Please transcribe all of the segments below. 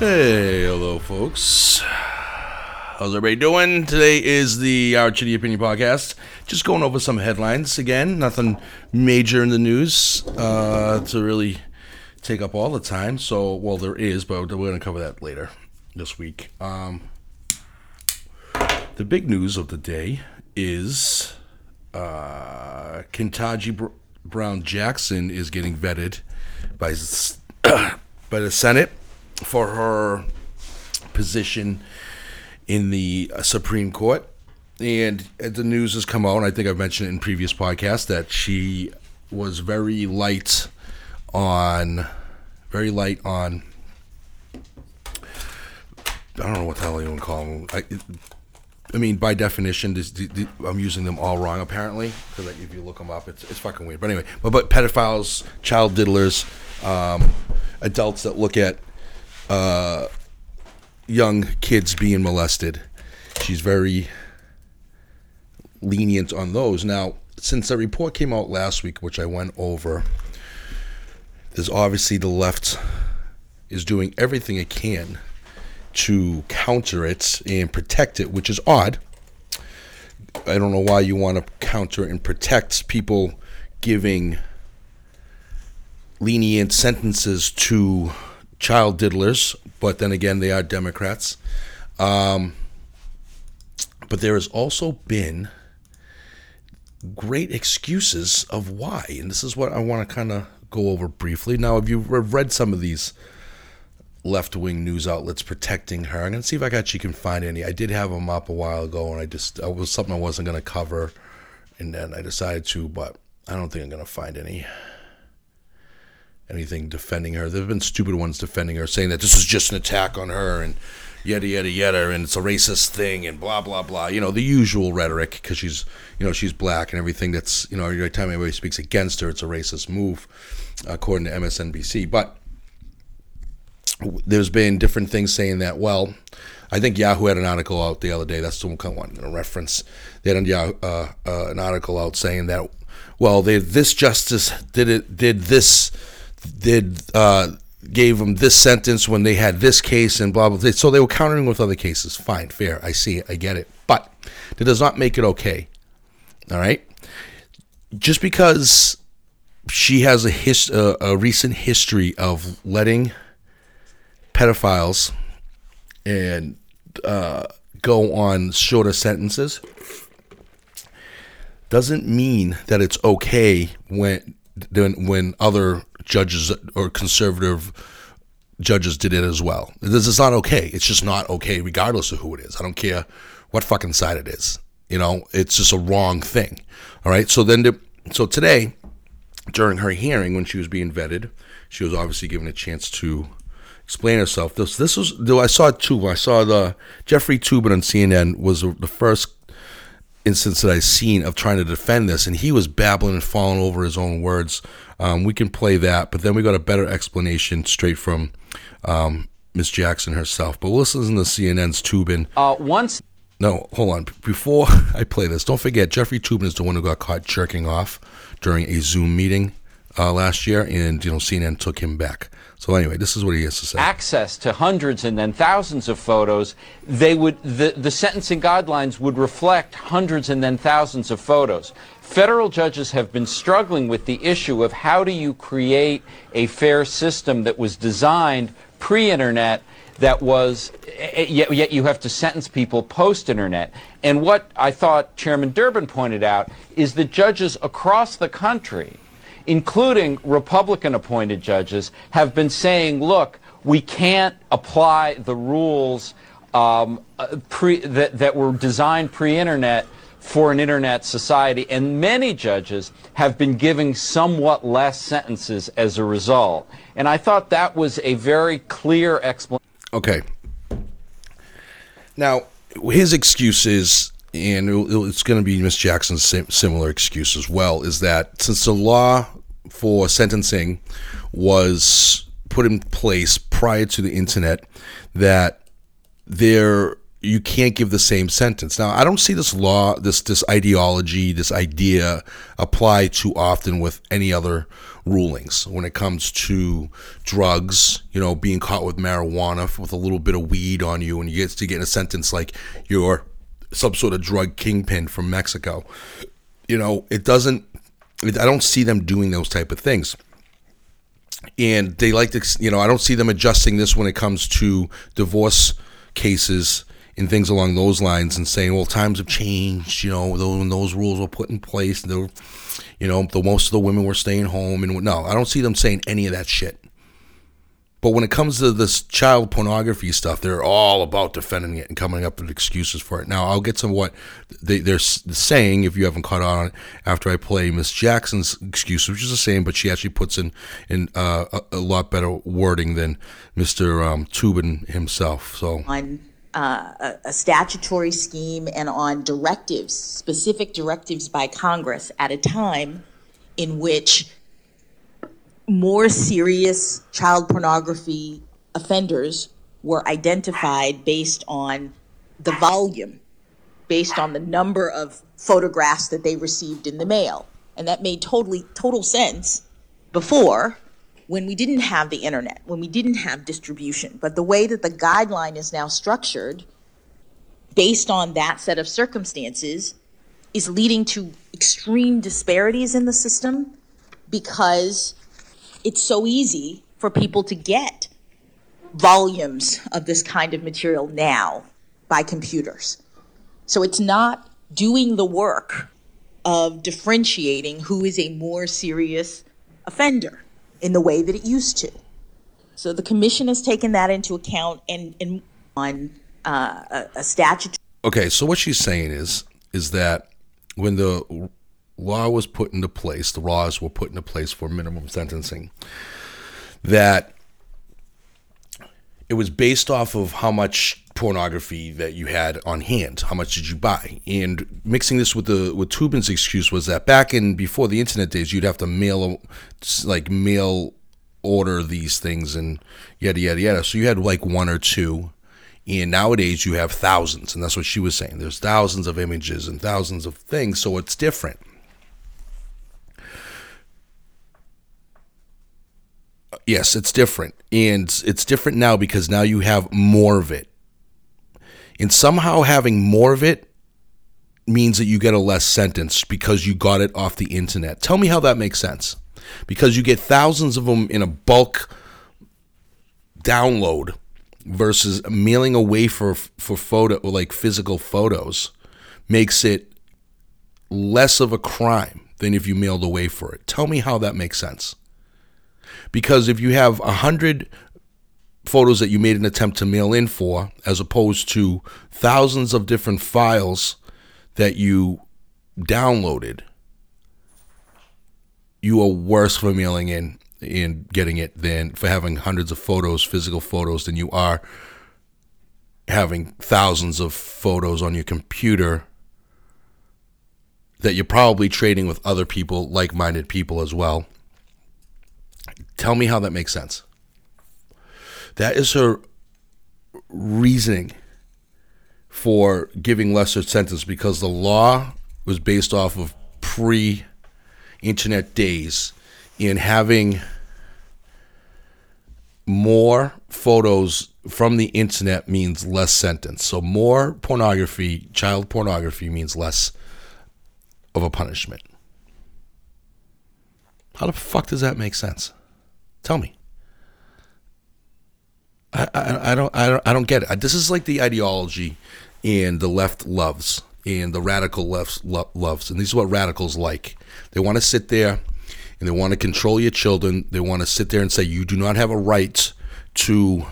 Hey, hello, folks. How's everybody doing? Today is the Our Chitty Opinion podcast. Just going over some headlines again. Nothing major in the news uh, to really take up all the time. So, well, there is, but we're going to cover that later this week. Um, the big news of the day is uh, Ketanji Br- Brown Jackson is getting vetted by by the Senate for her position in the uh, Supreme Court. And the news has come out, and I think I've mentioned it in previous podcasts, that she was very light on, very light on, I don't know what the hell you to call them. I, I mean, by definition, this, I'm using them all wrong apparently because if you look them up, it's, it's fucking weird. But anyway, but but pedophiles, child diddlers, um, adults that look at uh, young kids being molested. She's very lenient on those. Now, since the report came out last week, which I went over, there's obviously the left is doing everything it can to counter it and protect it, which is odd. I don't know why you want to counter and protect people giving lenient sentences to child diddlers, but then again, they are Democrats. Um, but there has also been great excuses of why, and this is what I want to kind of go over briefly. Now, if you've read some of these left wing news outlets protecting her, I'm gonna see if I actually can find any. I did have them up a while ago, and I just it was something I wasn't gonna cover, and then I decided to, but I don't think I'm gonna find any anything defending her. There have been stupid ones defending her, saying that this is just an attack on her and yada yada yada, and it's a racist thing and blah blah blah. You know the usual rhetoric because she's you know she's black and everything. That's you know every time anybody speaks against her, it's a racist move, according to MSNBC. But there's been different things saying that. Well, I think Yahoo had an article out the other day. That's the one I'm to reference. They had uh, uh, an article out saying that well, they this justice did it did this did uh, gave them this sentence when they had this case and blah blah. blah. So they were countering with other cases. Fine, fair. I see it. I get it. But it does not make it okay. All right. Just because she has a his, uh, a recent history of letting pedophiles and uh, go on shorter sentences doesn't mean that it's okay when when other judges or conservative judges did it as well. This is not okay. It's just not okay, regardless of who it is. I don't care what fucking side it is. You know, it's just a wrong thing. All right. So then, the, so today, during her hearing when she was being vetted, she was obviously given a chance to explain herself. This this was though I saw two. I saw the Jeffrey Toobin on CNN was the first instance that I've seen of trying to defend this, and he was babbling and falling over his own words. Um, we can play that, but then we got a better explanation straight from um, Miss Jackson herself. But we'll listen to CNN's Toobin. Uh, once. No, hold on. Before I play this, don't forget Jeffrey Toobin is the one who got caught jerking off during a Zoom meeting uh, last year, and you know CNN took him back. So anyway, this is what he has to say. Access to hundreds and then thousands of photos, they would the, the sentencing guidelines would reflect hundreds and then thousands of photos. Federal judges have been struggling with the issue of how do you create a fair system that was designed pre-internet that was eh, eh, yet, yet you have to sentence people post-internet. And what I thought Chairman Durbin pointed out is that judges across the country including Republican appointed judges, have been saying, look, we can't apply the rules um, uh, pre, that, that were designed pre internet for an internet society. And many judges have been giving somewhat less sentences as a result. And I thought that was a very clear explanation. Okay. Now, his excuse is and it's going to be Miss Jackson's similar excuse as well, is that since the law for sentencing was put in place prior to the internet, that there you can't give the same sentence. Now, I don't see this law, this this ideology, this idea apply too often with any other rulings when it comes to drugs. You know, being caught with marijuana with a little bit of weed on you, and you get to get a sentence like you're some sort of drug kingpin from Mexico. You know, it doesn't. I don't see them doing those type of things and they like to you know i don't see them adjusting this when it comes to divorce cases and things along those lines and saying, well, times have changed, you know, when those rules were put in place, the, you know, the most of the women were staying home. And no, I don't see them saying any of that shit. But when it comes to this child pornography stuff, they're all about defending it and coming up with excuses for it. Now, I'll get to what they, they're saying if you haven't caught on after I play Miss Jackson's excuse, which is the same, but she actually puts in in uh, a, lot better wording than Mr. Um, Toobin himself. So uh, a, a statutory scheme and on directives, specific directives by Congress at a time in which more serious child pornography offenders were identified based on the volume, based on the number of photographs that they received in the mail. And that made totally total sense before when we didn't have the internet, when we didn't have distribution. But the way that the guideline is now structured, based on that set of circumstances, is leading to extreme disparities in the system because it's so easy for people to get volumes of this kind of material now by computers. So it's not doing the work of differentiating who is a more serious offender in the way that it used to. So the commission has taken that into account and, and on uh, a, a statute. Okay, so what she's saying is is that when the law was put into place, the laws were put into place for minimum sentencing, that it was based off of how much pornography that you had on hand. How much did you buy? And mixing this with the with Toobin's excuse was that back in before the internet days, you'd have to mail like mail order these things and yada yada yada. So you had like one or two. And nowadays you have thousands, and that's what she was saying. There's thousands of images and thousands of things, so it's different. Yes, it's different. And it's different now because now you have more of it. And somehow having more of it means that you get a less sentence because you got it off the internet. Tell me how that makes sense. Because you get thousands of them in a bulk download versus mailing away for for photo like physical photos makes it less of a crime than if you mailed away for it. Tell me how that makes sense. Because if you have a hundred photos that you made an attempt to mail in for, as opposed to thousands of different files that you downloaded, you are worse for mailing in and getting it than for having hundreds of photos, physical photos, than you are having thousands of photos on your computer that you're probably trading with other people, like minded people as well. Tell me how that makes sense. That is her reasoning for giving lesser sentence because the law was based off of pre internet days in having more photos from the internet means less sentence. So more pornography, child pornography means less of a punishment. How the fuck does that make sense? Tell me. I, I, I don't I don't I don't get it. This is like the ideology and the left loves and the radical left lo- loves, and this is what radicals like. They want to sit there and they want to control your children. They want to sit there and say you do not have a right to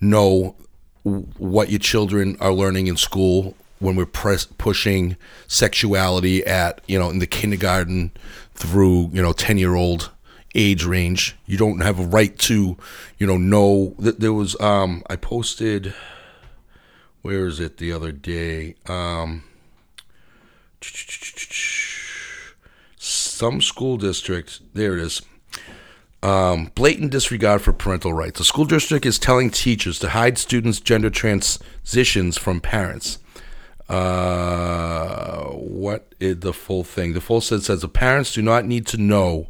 know what your children are learning in school when we're pushing sexuality at you know in the kindergarten through you know 10 year old age range. You don't have a right to, you know, know there was. Um, I posted. Where is it? The other day. Um, some school district. There it is. Um, blatant disregard for parental rights. The school district is telling teachers to hide students' gender transitions from parents. Uh, what is the full thing? The full sentence says the parents do not need to know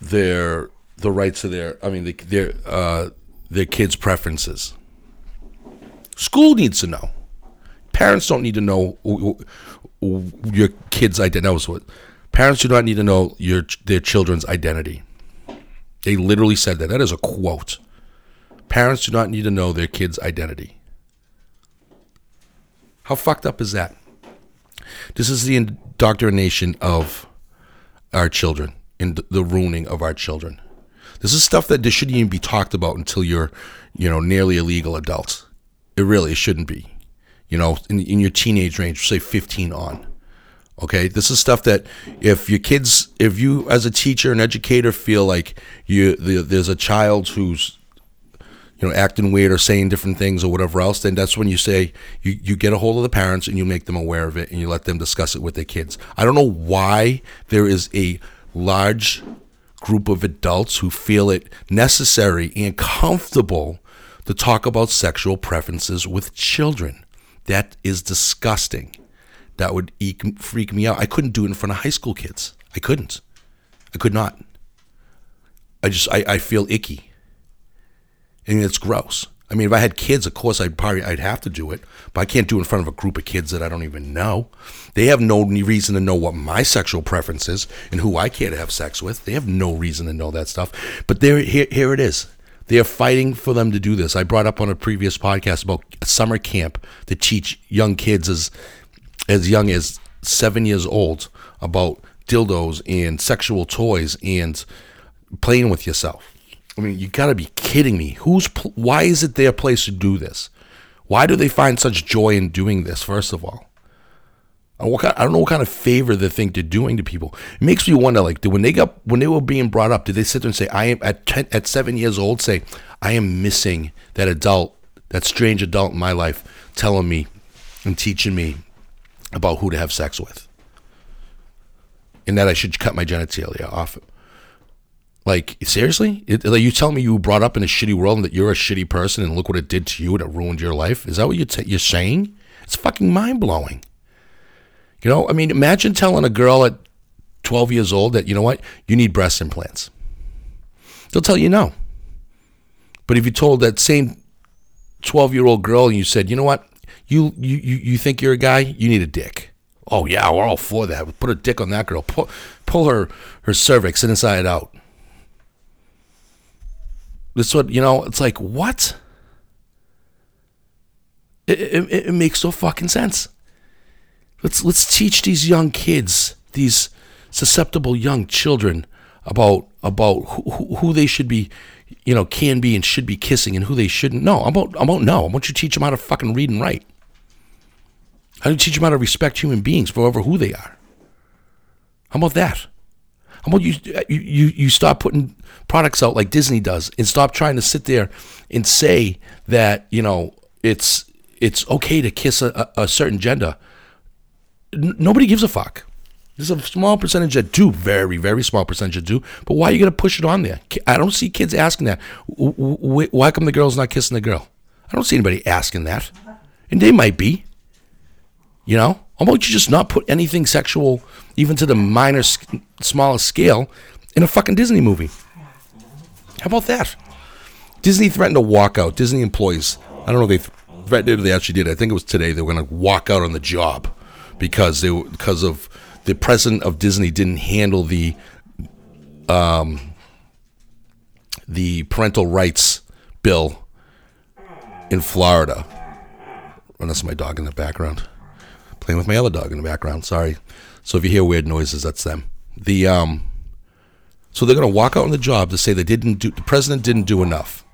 their the rights of their. I mean, the, their uh, their kids' preferences. School needs to know. Parents don't need to know your kids' identity. That was what parents do not need to know your their children's identity. They literally said that. That is a quote. Parents do not need to know their kid's identity. How fucked up is that? This is the indoctrination of our children and the ruining of our children. This is stuff that shouldn't even be talked about until you're, you know, nearly a legal adult. It really shouldn't be. You know, in, in your teenage range, say 15 on. Okay, this is stuff that if your kids, if you as a teacher and educator feel like you the, there's a child who's you know acting weird or saying different things or whatever else, then that's when you say you, you get a hold of the parents and you make them aware of it and you let them discuss it with their kids. I don't know why there is a large group of adults who feel it necessary and comfortable to talk about sexual preferences with children. That is disgusting that would freak me out. I couldn't do it in front of high school kids. I couldn't. I could not. I just I, I feel icky. And it's gross. I mean, if I had kids, of course I'd probably I'd have to do it, but I can't do it in front of a group of kids that I don't even know. They have no reason to know what my sexual preference is and who I care to have sex with. They have no reason to know that stuff. But there, here, here it is. They are fighting for them to do this. I brought up on a previous podcast about a summer camp to teach young kids as as young as seven years old about dildos and sexual toys and playing with yourself. I mean, you got to be kidding me. Who's why is it their place to do this? Why do they find such joy in doing this? First of all, I don't know what kind of favor they think they're doing to people. It makes me wonder, like, when they got when they were being brought up, did they sit there and say, "I am at 10, at seven years old"? Say, "I am missing that adult, that strange adult in my life, telling me and teaching me about who to have sex with, and that I should cut my genitalia off. Like seriously, it, like you tell me you brought up in a shitty world and that you're a shitty person, and look what it did to you and it ruined your life. Is that what you're t- you're saying? It's fucking mind blowing. You know, I mean, imagine telling a girl at 12 years old that you know what you need breast implants. They'll tell you no. But if you told that same 12 year old girl and you said, you know what, you, you, you think you're a guy? You need a dick. Oh, yeah, we're all for that. Put a dick on that girl. Pull, pull her, her cervix inside out. This what, you know, it's like, what? It, it, it makes no fucking sense. Let's, let's teach these young kids, these susceptible young children, about about who, who they should be you know, can be and should be kissing and who they shouldn't. No, I won't. I won't no. I want you to teach them how to fucking read and write. How do you teach them how to respect human beings for over who they are? How about that? How uh, about you, you, you stop putting products out like Disney does and stop trying to sit there and say that, you know, it's, it's okay to kiss a, a certain gender. N- nobody gives a fuck. There's a small percentage that do, very, very small percentage that do. But why are you going to push it on there? I don't see kids asking that. Why come the girl's not kissing the girl? I don't see anybody asking that. And they might be. You know? How about you just not put anything sexual, even to the minor, smallest scale, in a fucking Disney movie? How about that? Disney threatened to walk out. Disney employees, I don't know if they threatened or they actually did. I think it was today. They were going to walk out on the job because they were, because of the president of Disney didn't handle the um, the parental rights bill in Florida. And that's my dog in the background, playing with my other dog in the background. Sorry. So if you hear weird noises, that's them. The um, so they're going to walk out on the job to say they didn't do the president didn't do enough,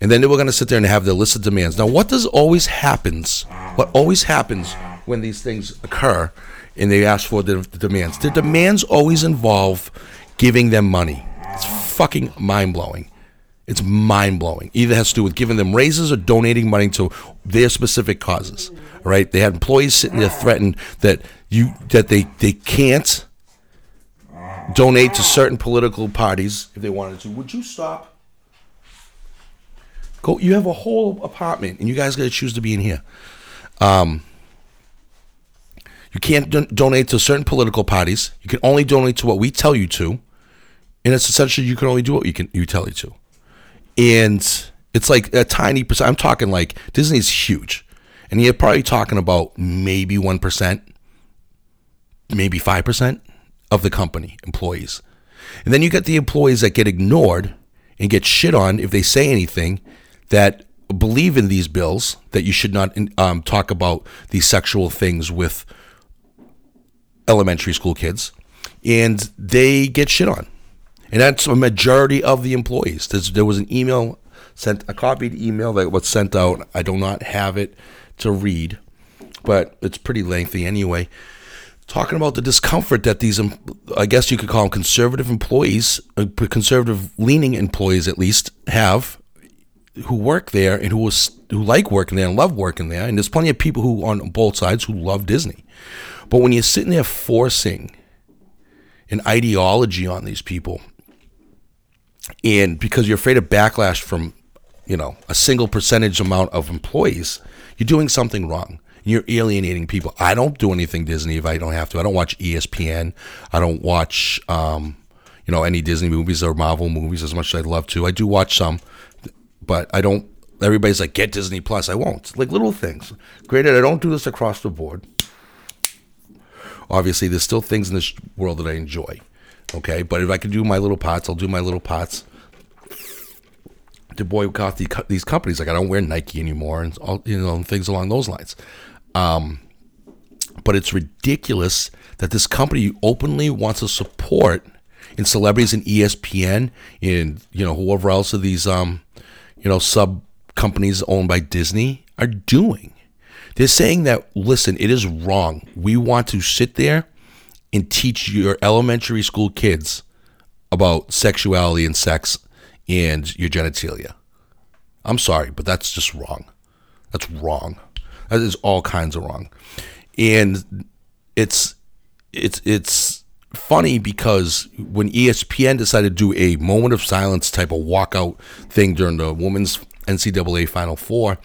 and then they were going to sit there and have their list of demands. Now, what does always happens? What always happens when these things occur and they ask for the, the demands. The demands always involve giving them money. It's fucking mind blowing. It's mind blowing. Either has to do with giving them raises or donating money to their specific causes. Right? They had employees sitting there threatened that you that they they can't donate to certain political parties if they wanted to. Would you stop? Go. You have a whole apartment, and you guys got to choose to be in here. Um, you can't don- donate to certain political parties. You can only donate to what we tell you to, and it's essentially you can only do what you can you tell you to, and it's like a tiny percent. I'm talking like Disney's huge, and you're probably talking about maybe one percent, maybe five percent of the company employees, and then you get the employees that get ignored and get shit on if they say anything that believe in these bills that you should not um, talk about these sexual things with elementary school kids, and they get shit on. And that's a majority of the employees. There's, there was an email sent, a copied email that was sent out. I do not have it to read, but it's pretty lengthy anyway. Talking about the discomfort that these, I guess you could call them conservative employees, uh, conservative leaning employees at least, have who work there and who was who like working there and love working there. And there's plenty of people who on both sides who love Disney. But when you're sitting there forcing an ideology on these people, and because you're afraid of backlash from, you know, a single percentage amount of employees, you're doing something wrong. You're alienating people. I don't do anything Disney if I don't have to. I don't watch ESPN. I don't watch, um, you know, any Disney movies or Marvel movies as much as I'd love to. I do watch some, but I don't. Everybody's like, get Disney Plus. I won't. Like little things. Granted, I don't do this across the board. Obviously, there's still things in this world that I enjoy. Okay, but if I can do my little pots, I'll do my little pots. To boycott the, these companies, like I don't wear Nike anymore, and all you know things along those lines. Um, but it's ridiculous that this company openly wants to support in celebrities in ESPN, and you know whoever else of these um, you know sub companies owned by Disney are doing. They're saying that, listen, it is wrong. We want to sit there and teach your elementary school kids about sexuality and sex and your genitalia. I'm sorry, but that's just wrong. That's wrong. That is all kinds of wrong. And it's it's it's funny because when ESPN decided to do a moment of silence type of walkout thing during the women's NCAA Final Four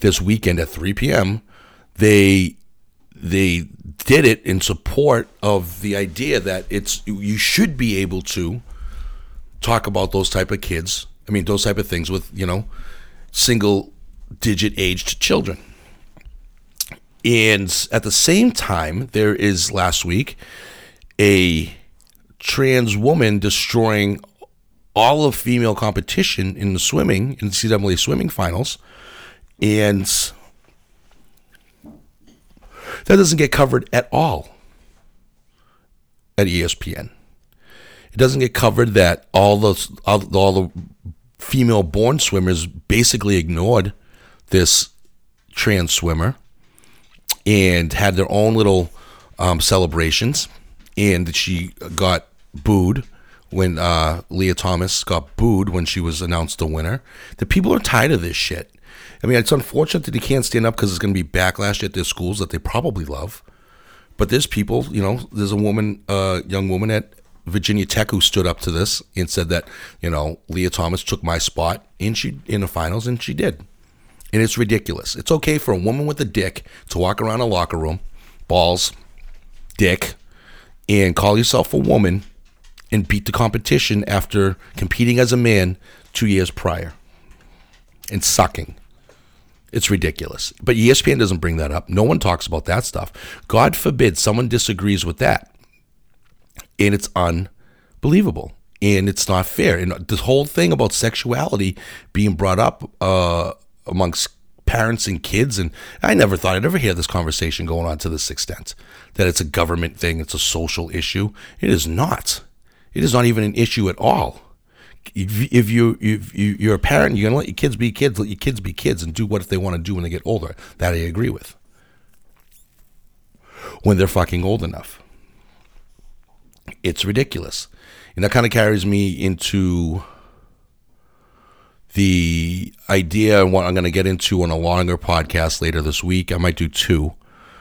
this weekend at 3 p.m., they they did it in support of the idea that it's you should be able to talk about those type of kids. I mean, those type of things with you know single digit aged children. And at the same time, there is last week a trans woman destroying all of female competition in the swimming in the CWA swimming finals, and that doesn't get covered at all at ESPN. It doesn't get covered that all those all, all the female born swimmers basically ignored this trans swimmer and had their own little um, celebrations. And that she got booed when uh, Lia Thomas got booed when she was announced the winner. The people are tired of this shit. I mean, it's unfortunate that they can't stand up because it's going to be backlash at their schools that they probably love. But there's people, you know, there's a woman, a uh, young woman at Virginia Tech who stood up to this and said that, you know, Lia Thomas took my spot and she in the finals, and she did. And it's ridiculous. It's okay for a woman with a dick to walk around a locker room, balls, dick, and call yourself a woman and beat the competition after competing as a man two years prior and sucking. It's ridiculous. But ESPN doesn't bring that up. No one talks about that stuff. God forbid someone disagrees with that. And it's unbelievable. And it's not fair. And this whole thing about sexuality being brought up uh, amongst parents and kids, and I never thought I'd ever hear this conversation going on to this extent that it's a government thing, it's a social issue. It is not. It is not even an issue at all if you if you you're a parent, you're gonna let your kids be kids. Let your kids be kids and do what they want to do when they get older. That I agree with. When they're fucking old enough, it's ridiculous, and that kind of carries me into the idea and what I'm going to get into on a longer podcast later this week. I might do two.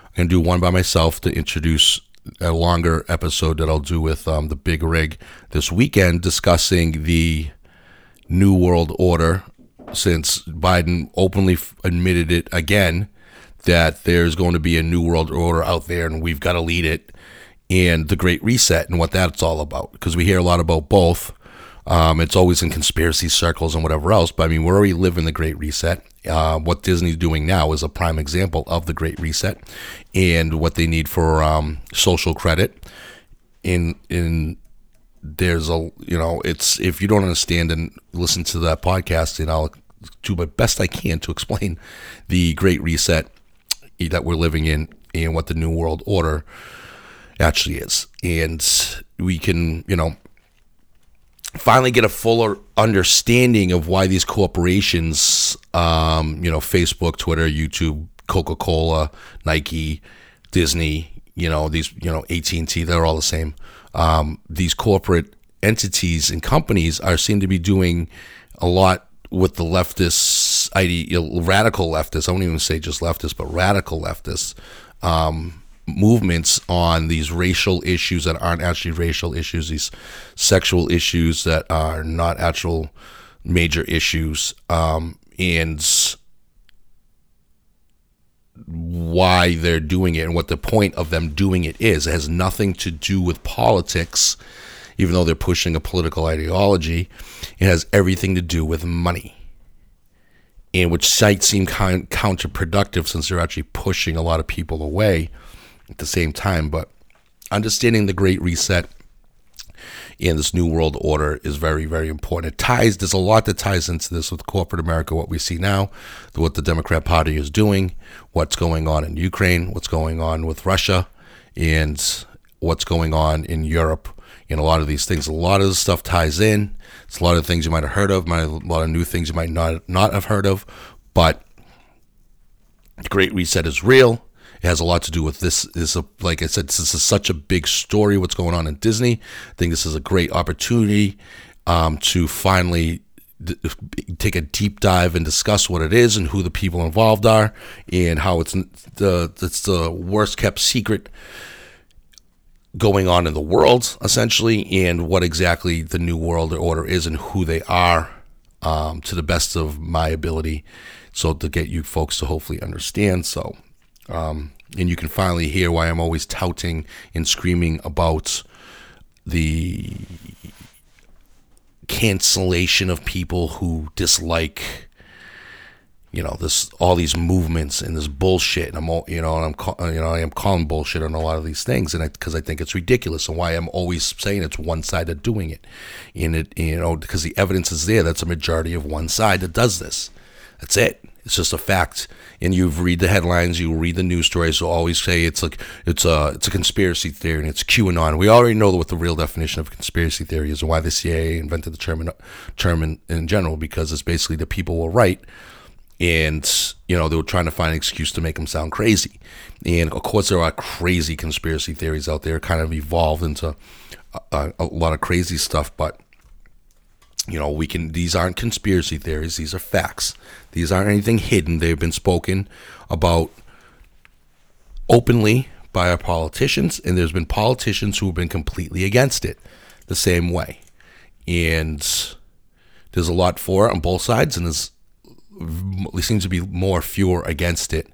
I'm going to do one by myself to introduce a longer episode that I'll do with um, the Big Rig this weekend discussing the New World Order since Biden openly admitted it again that there's going to be a New World Order out there and we've got to lead it and the Great Reset and what that's all about because we hear a lot about both. Um, it's always in conspiracy circles and whatever else, but I mean, we're already living the Great Reset. Uh, what Disney's doing now is a prime example of the Great Reset and what they need for um, social credit. In in there's a you know it's if you don't understand and listen to that podcast, and I'll do my best I can to explain the Great Reset that we're living in and what the New World Order actually is, and we can you know finally get a fuller understanding of why these corporations, um, you know, Facebook, Twitter, YouTube, Coca Cola, Nike, Disney, you know, these, you know, AT and T, they're all the same. Um, these corporate entities and companies are seem to be doing a lot with the leftists, ide- radical leftists. I won't even say just leftists, but radical leftists. Um, movements on these racial issues that aren't actually racial issues, these sexual issues that are not actual major issues, um, and why they're doing it and what the point of them doing it is. It has nothing to do with politics, even though they're pushing a political ideology. It has everything to do with money. And which sites seem counterproductive since they're actually pushing a lot of people away at the same time. But understanding the Great Reset and this New World Order is very, very important. It ties, there's a lot that ties into this with corporate America, what we see now, what the Democrat Party is doing, what's going on in Ukraine, what's going on with Russia, and what's going on in Europe. And a lot of these things, a lot of this stuff ties in. It's a lot of things you might have heard of, might a lot of new things you might not not have heard of, but the Great Reset is real. It has a lot to do with this. Is a like I said, this is such a big story. What's going on in Disney? I think this is a great opportunity um, to finally take a deep dive and discuss what it is and who the people involved are and how it's the it's the worst kept secret going on in the world essentially and what exactly the new world order is and who they are um, to the best of my ability so to get you folks to hopefully understand so um, and you can finally hear why I'm always touting and screaming about the cancellation of people who dislike you know this all these movements and this bullshit. And I'm all, you know and I'm call, you know I am calling bullshit on a lot of these things. And because I, think it's ridiculous and why I'm always saying it's one side of doing it. And it you know because the evidence is there that's a majority of one side that does this. That's it. It's just a fact. And you read the headlines, you read the news stories. They'll always say it's like it's a it's a conspiracy theory and it's QAnon. We already know what the real definition of conspiracy theory is and why the CIA invented the term term in, in general because it's basically the people were right and you know they were trying to find an excuse to make them sound crazy. And of course, there are crazy conspiracy theories out there, kind of evolved into a, a lot of crazy stuff, but you know, we can, these aren't conspiracy theories, these are facts. These aren't anything hidden. They've been spoken about openly by our politicians, and there's been politicians who have been completely against it the same way. And there's a lot for it on both sides, and there seems to be more fewer against it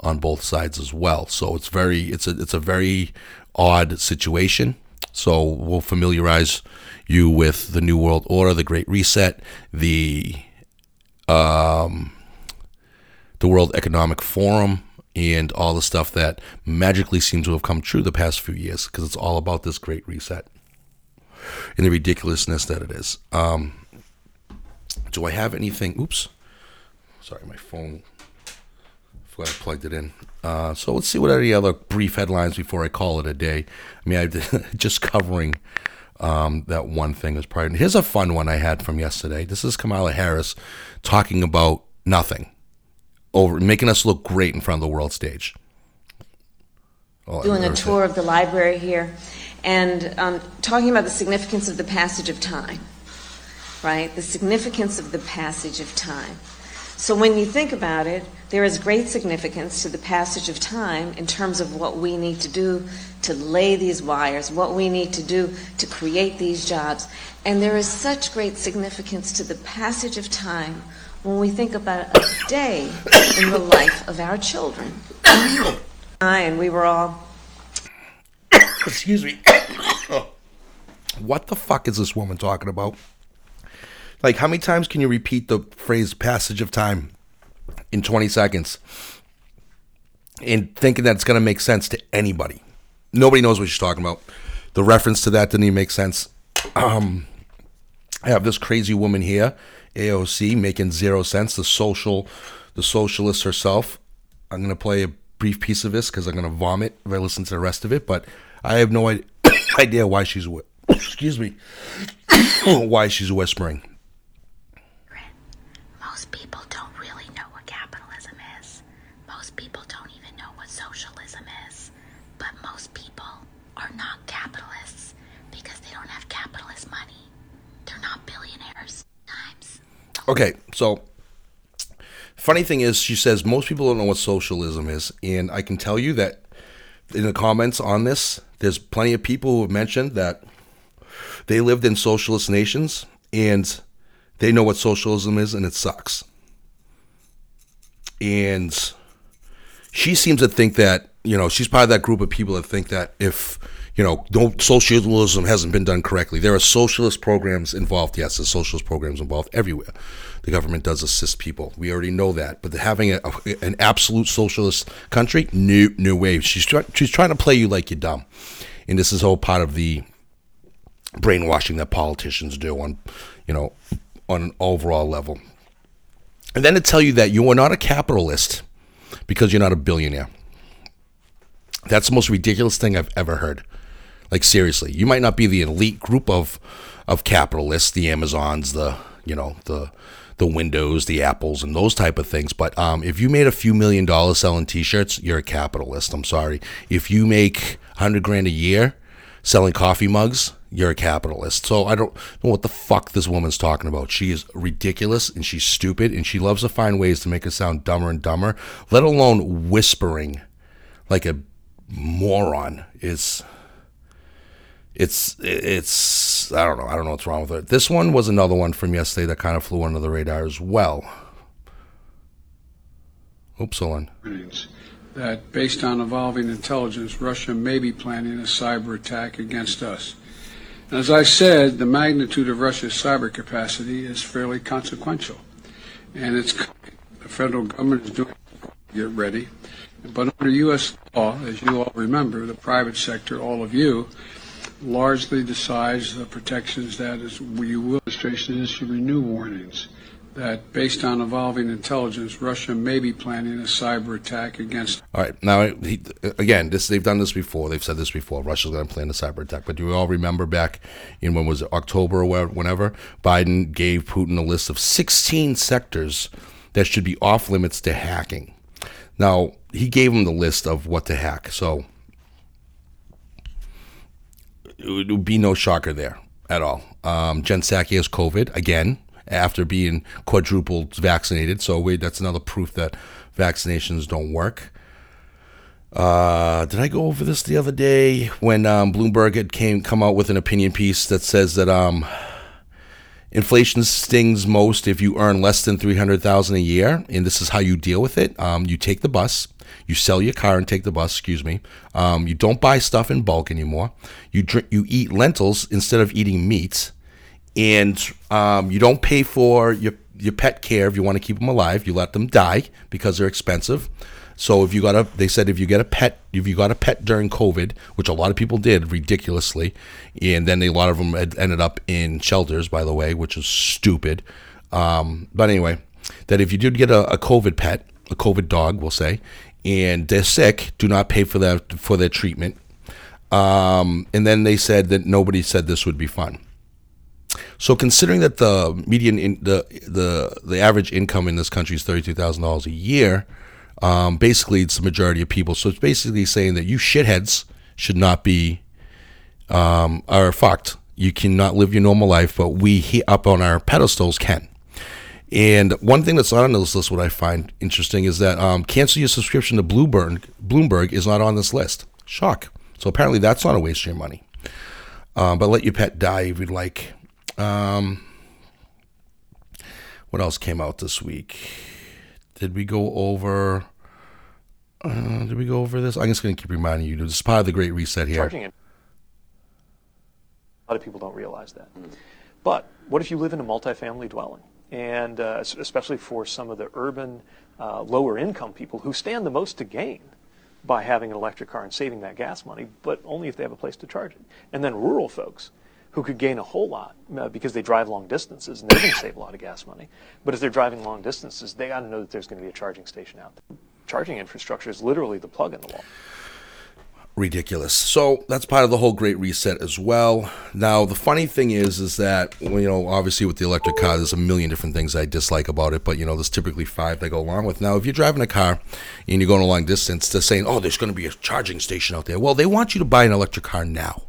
on both sides as well. So it's very it's a it's a very odd situation. So we'll familiarize you with the New World Order, the Great Reset, the um, the World Economic Forum, and all the stuff that magically seems to have come true the past few years because it's all about this Great Reset and the ridiculousness that it is. Um, do I have anything? Oops. Sorry, my phone. I forgot I plugged it in. Uh, so let's see what any other brief headlines before I call it a day. I mean, I just covering um, that one thing is probably. Here's a fun one I had from yesterday. This is Kamala Harris talking about nothing, over making us look great in front of the world stage. Oh, Doing a tour of the library here, and um, talking about the significance of the passage of time. Right, the significance of the passage of time. So when you think about it, there is great significance to the passage of time in terms of what we need to do to lay these wires, what we need to do to create these jobs. And there is such great significance to the passage of time when we think about a day in the life of our children. I and we were all. Excuse me. what the fuck is this woman talking about? Like, how many times can you repeat the phrase passage of time in 20 seconds and thinking that it's going to make sense to anybody? Nobody knows what she's talking about. The reference to that didn't even make sense. Um, I have this crazy woman here, AOC, making zero sense. The social, the socialist herself. I'm going to play a brief piece of this because I'm going to vomit if I listen to the rest of it. But I have no idea why she's excuse me why she's whispering. Most people don't really know what capitalism is. Most people don't even know what socialism is. But most people are not capitalists because they don't have capitalist money. They're not billionaires. Times. Okay, so funny thing is, she says most people don't know what socialism is, and I can tell you that in the comments on this, there's plenty of people who have mentioned that they lived in socialist nations and they know what socialism is and it sucks. And she seems to think that, you know, she's part of that group of people that think that if, you know, socialism hasn't been done correctly. There are socialist programs involved. Yes, there's socialist programs involved everywhere. The government does assist people. We already know that. But having a, a, an absolute socialist country, new new way. She's try, she's trying to play you like you're dumb, and this is all part of the brainwashing that politicians do on, you know, on an overall level. And then to tell you that you are not a capitalist because you're not a billionaire. That's the most ridiculous thing I've ever heard. Like seriously, you might not be the elite group of of capitalists, the Amazons, the you know the the Windows, the Apples, and those type of things. But um, if you made a few million dollars selling T-shirts, you're a capitalist. I'm sorry. If you make hundred grand a year selling coffee mugs, you're a capitalist. So I don't know what the fuck this woman's talking about. She is ridiculous and she's stupid and she loves to find ways to make us sound dumber and dumber, let alone whispering like a moron is it's it's I don't know. I don't know what's wrong with it. This one was another one from yesterday that kind of flew under the radar as well. Oops, hold on. That based on evolving intelligence, Russia may be planning a cyber attack against us. As I said, the magnitude of Russia's cyber capacity is fairly consequential. And it's the federal government is doing get ready. But under U.S. law, as you all remember, the private sector, all of you, largely decides the protections that is we will administration issue renew warnings that based on evolving intelligence, Russia may be planning a cyber attack against. All right, now he, again, this they've done this before. They've said this before. Russia's going to plan a cyber attack. But do we all remember back in when was it October or whenever Biden gave Putin a list of 16 sectors that should be off limits to hacking. Now he gave him the list of what to hack. So it would be no shocker there at all. Um, Jen Psaki has COVID again after being quadrupled vaccinated. So that's another proof that vaccinations don't work. Uh, did I go over this the other day when um, Bloomberg had came come out with an opinion piece that says that um, inflation stings most if you earn less than three hundred thousand a year, and this is how you deal with it. Um, you take the bus, you sell your car and take the bus. Excuse me. Um, you don't buy stuff in bulk anymore. You drink, you eat lentils instead of eating meat and um, you don't pay for your your pet care if you want to keep them alive. You let them die because they're expensive. So if you got a, they said if you get a pet, if you got a pet during COVID, which a lot of people did ridiculously, and then a lot of them ended up in shelters, by the way, which is stupid. Um, but anyway, that if you did get a, a COVID pet, a COVID dog, we'll say, and they're sick, do not pay for that for their treatment. Um, and then they said that nobody said this would be fun. So considering that the median in, the the the average income in this country is thirty two thousand dollars a year, um, basically it's the majority of people. So it's basically saying that you shitheads should not be um, are fucked. You cannot live your normal life, but we up on our pedestals can. And one thing that's not on this list, what I find interesting, is that um, cancel your subscription to Bloomberg. Bloomberg is not on this list. Shock. So apparently that's not a waste of your money. Um, but let your pet die if you'd like. Um, what else came out this week? Did we go over? Uh, did we go over this? I'm just going to keep reminding you. This is part of the Great Reset here. charging it. A lot of people don't realize that. But what if you live in a multifamily dwelling? And uh, especially for some of the urban, uh, lower income people who stand the most to gain by having an electric car and saving that gas money, but only if they have a place to charge it. And then rural folks who could gain a whole lot uh, because they drive long distances and they're going to save a lot of gas money. But if they're driving long distances, they got to know that there's going to be a charging station out there. Charging infrastructure is literally the plug in the wall. ridiculous. So that's part of the whole great reset as well. Now the funny thing is, is that you know, obviously with the electric car, there's a million different things I dislike about it, but you know, there's typically five that go along with. Now, if you're driving a car and you're going a long distance, they're saying, "Oh, there's going to be a charging station out there." Well, they want you to buy an electric car now,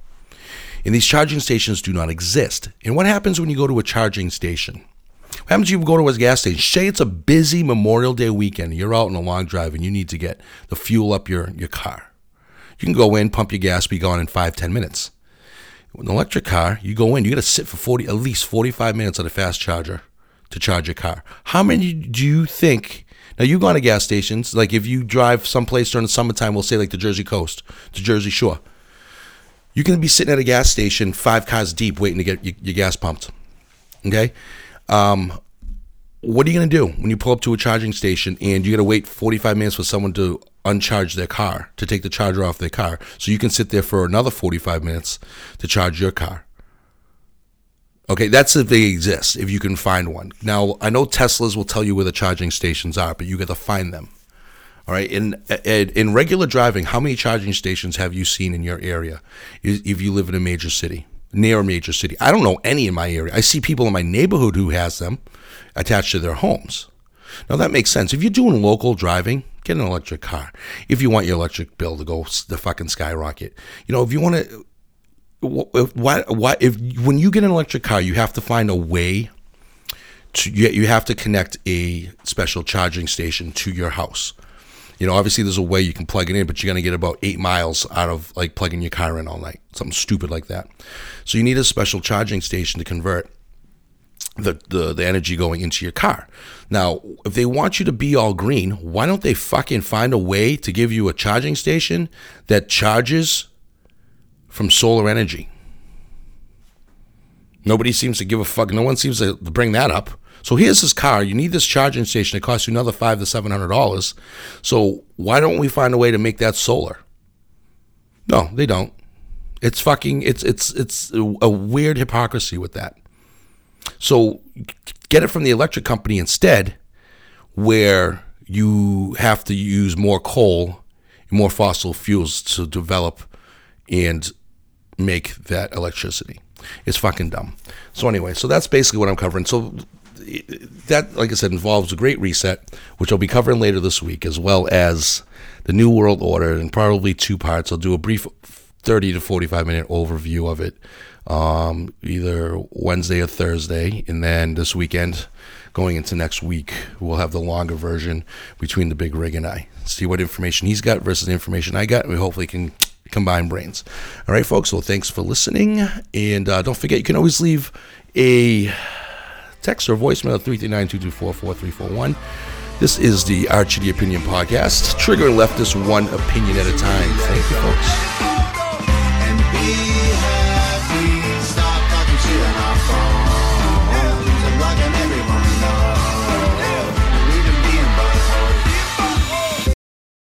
and these charging stations do not exist. And what happens when you go to a charging station? What happens if you go to a gas station? Say it's a busy Memorial Day weekend. You're out on a long drive and you need to get the fuel up your, your car. You can go in, pump your gas, be gone in five, ten minutes. With an electric car, you go in, you got to sit for 40, at least 45 minutes at a fast charger to charge your car. How many do you think? Now, you go to gas stations, like if you drive someplace during the summertime, we'll say like the Jersey coast, the Jersey shore. You can be sitting at a gas station five cars deep waiting to get your, your gas pumped. Okay? Um, what are you going to do when you pull up to a charging station and you got to wait 45 minutes for someone to uncharge their car, to take the charger off their car, so you can sit there for another 45 minutes to charge your car? Okay, that's if they exist, if you can find one. Now, I know Teslas will tell you where the charging stations are, but you got to find them. All right, in, in regular driving, how many charging stations have you seen in your area? If you live in a major city, near a major city, I don't know any in my area. I see people in my neighborhood who has them attached to their homes. Now that makes sense. If you're doing local driving, get an electric car. If you want your electric bill to go the fucking skyrocket, you know, if you want to, why, why, if when you get an electric car, you have to find a way to, you have to connect a special charging station to your house. You know, obviously there's a way you can plug it in, but you're going to get about eight miles out of like plugging your car in all night. Something stupid like that. So you need a special charging station to convert the, the, the energy going into your car. Now, if they want you to be all green, why don't they fucking find a way to give you a charging station that charges from solar energy? Nobody seems to give a fuck. No one seems to bring that up. So here's this car. You need this charging station. It costs you another five to seven hundred dollars. So why don't we find a way to make that solar? No, they don't. It's fucking. It's it's it's a weird hypocrisy with that. So get it from the electric company instead, where you have to use more coal more fossil fuels to develop and make that electricity. It's fucking dumb. So anyway, so that's basically what I'm covering. So that, like I said, involves a great reset, which I'll be covering later this week, as well as the New World Order in probably two parts. I'll do a brief 30 to 45 minute overview of it, um, either Wednesday or Thursday, and then this weekend, going into next week, we'll have the longer version between the big rig and I. See what information he's got versus the information I got, and we hopefully can combine brains. All right, folks. Well, thanks for listening, and uh, don't forget you can always leave a text or voicemail at 339-224-4341. This is the Archie the Opinion Podcast, triggering leftist one opinion at a time. Thank you, folks.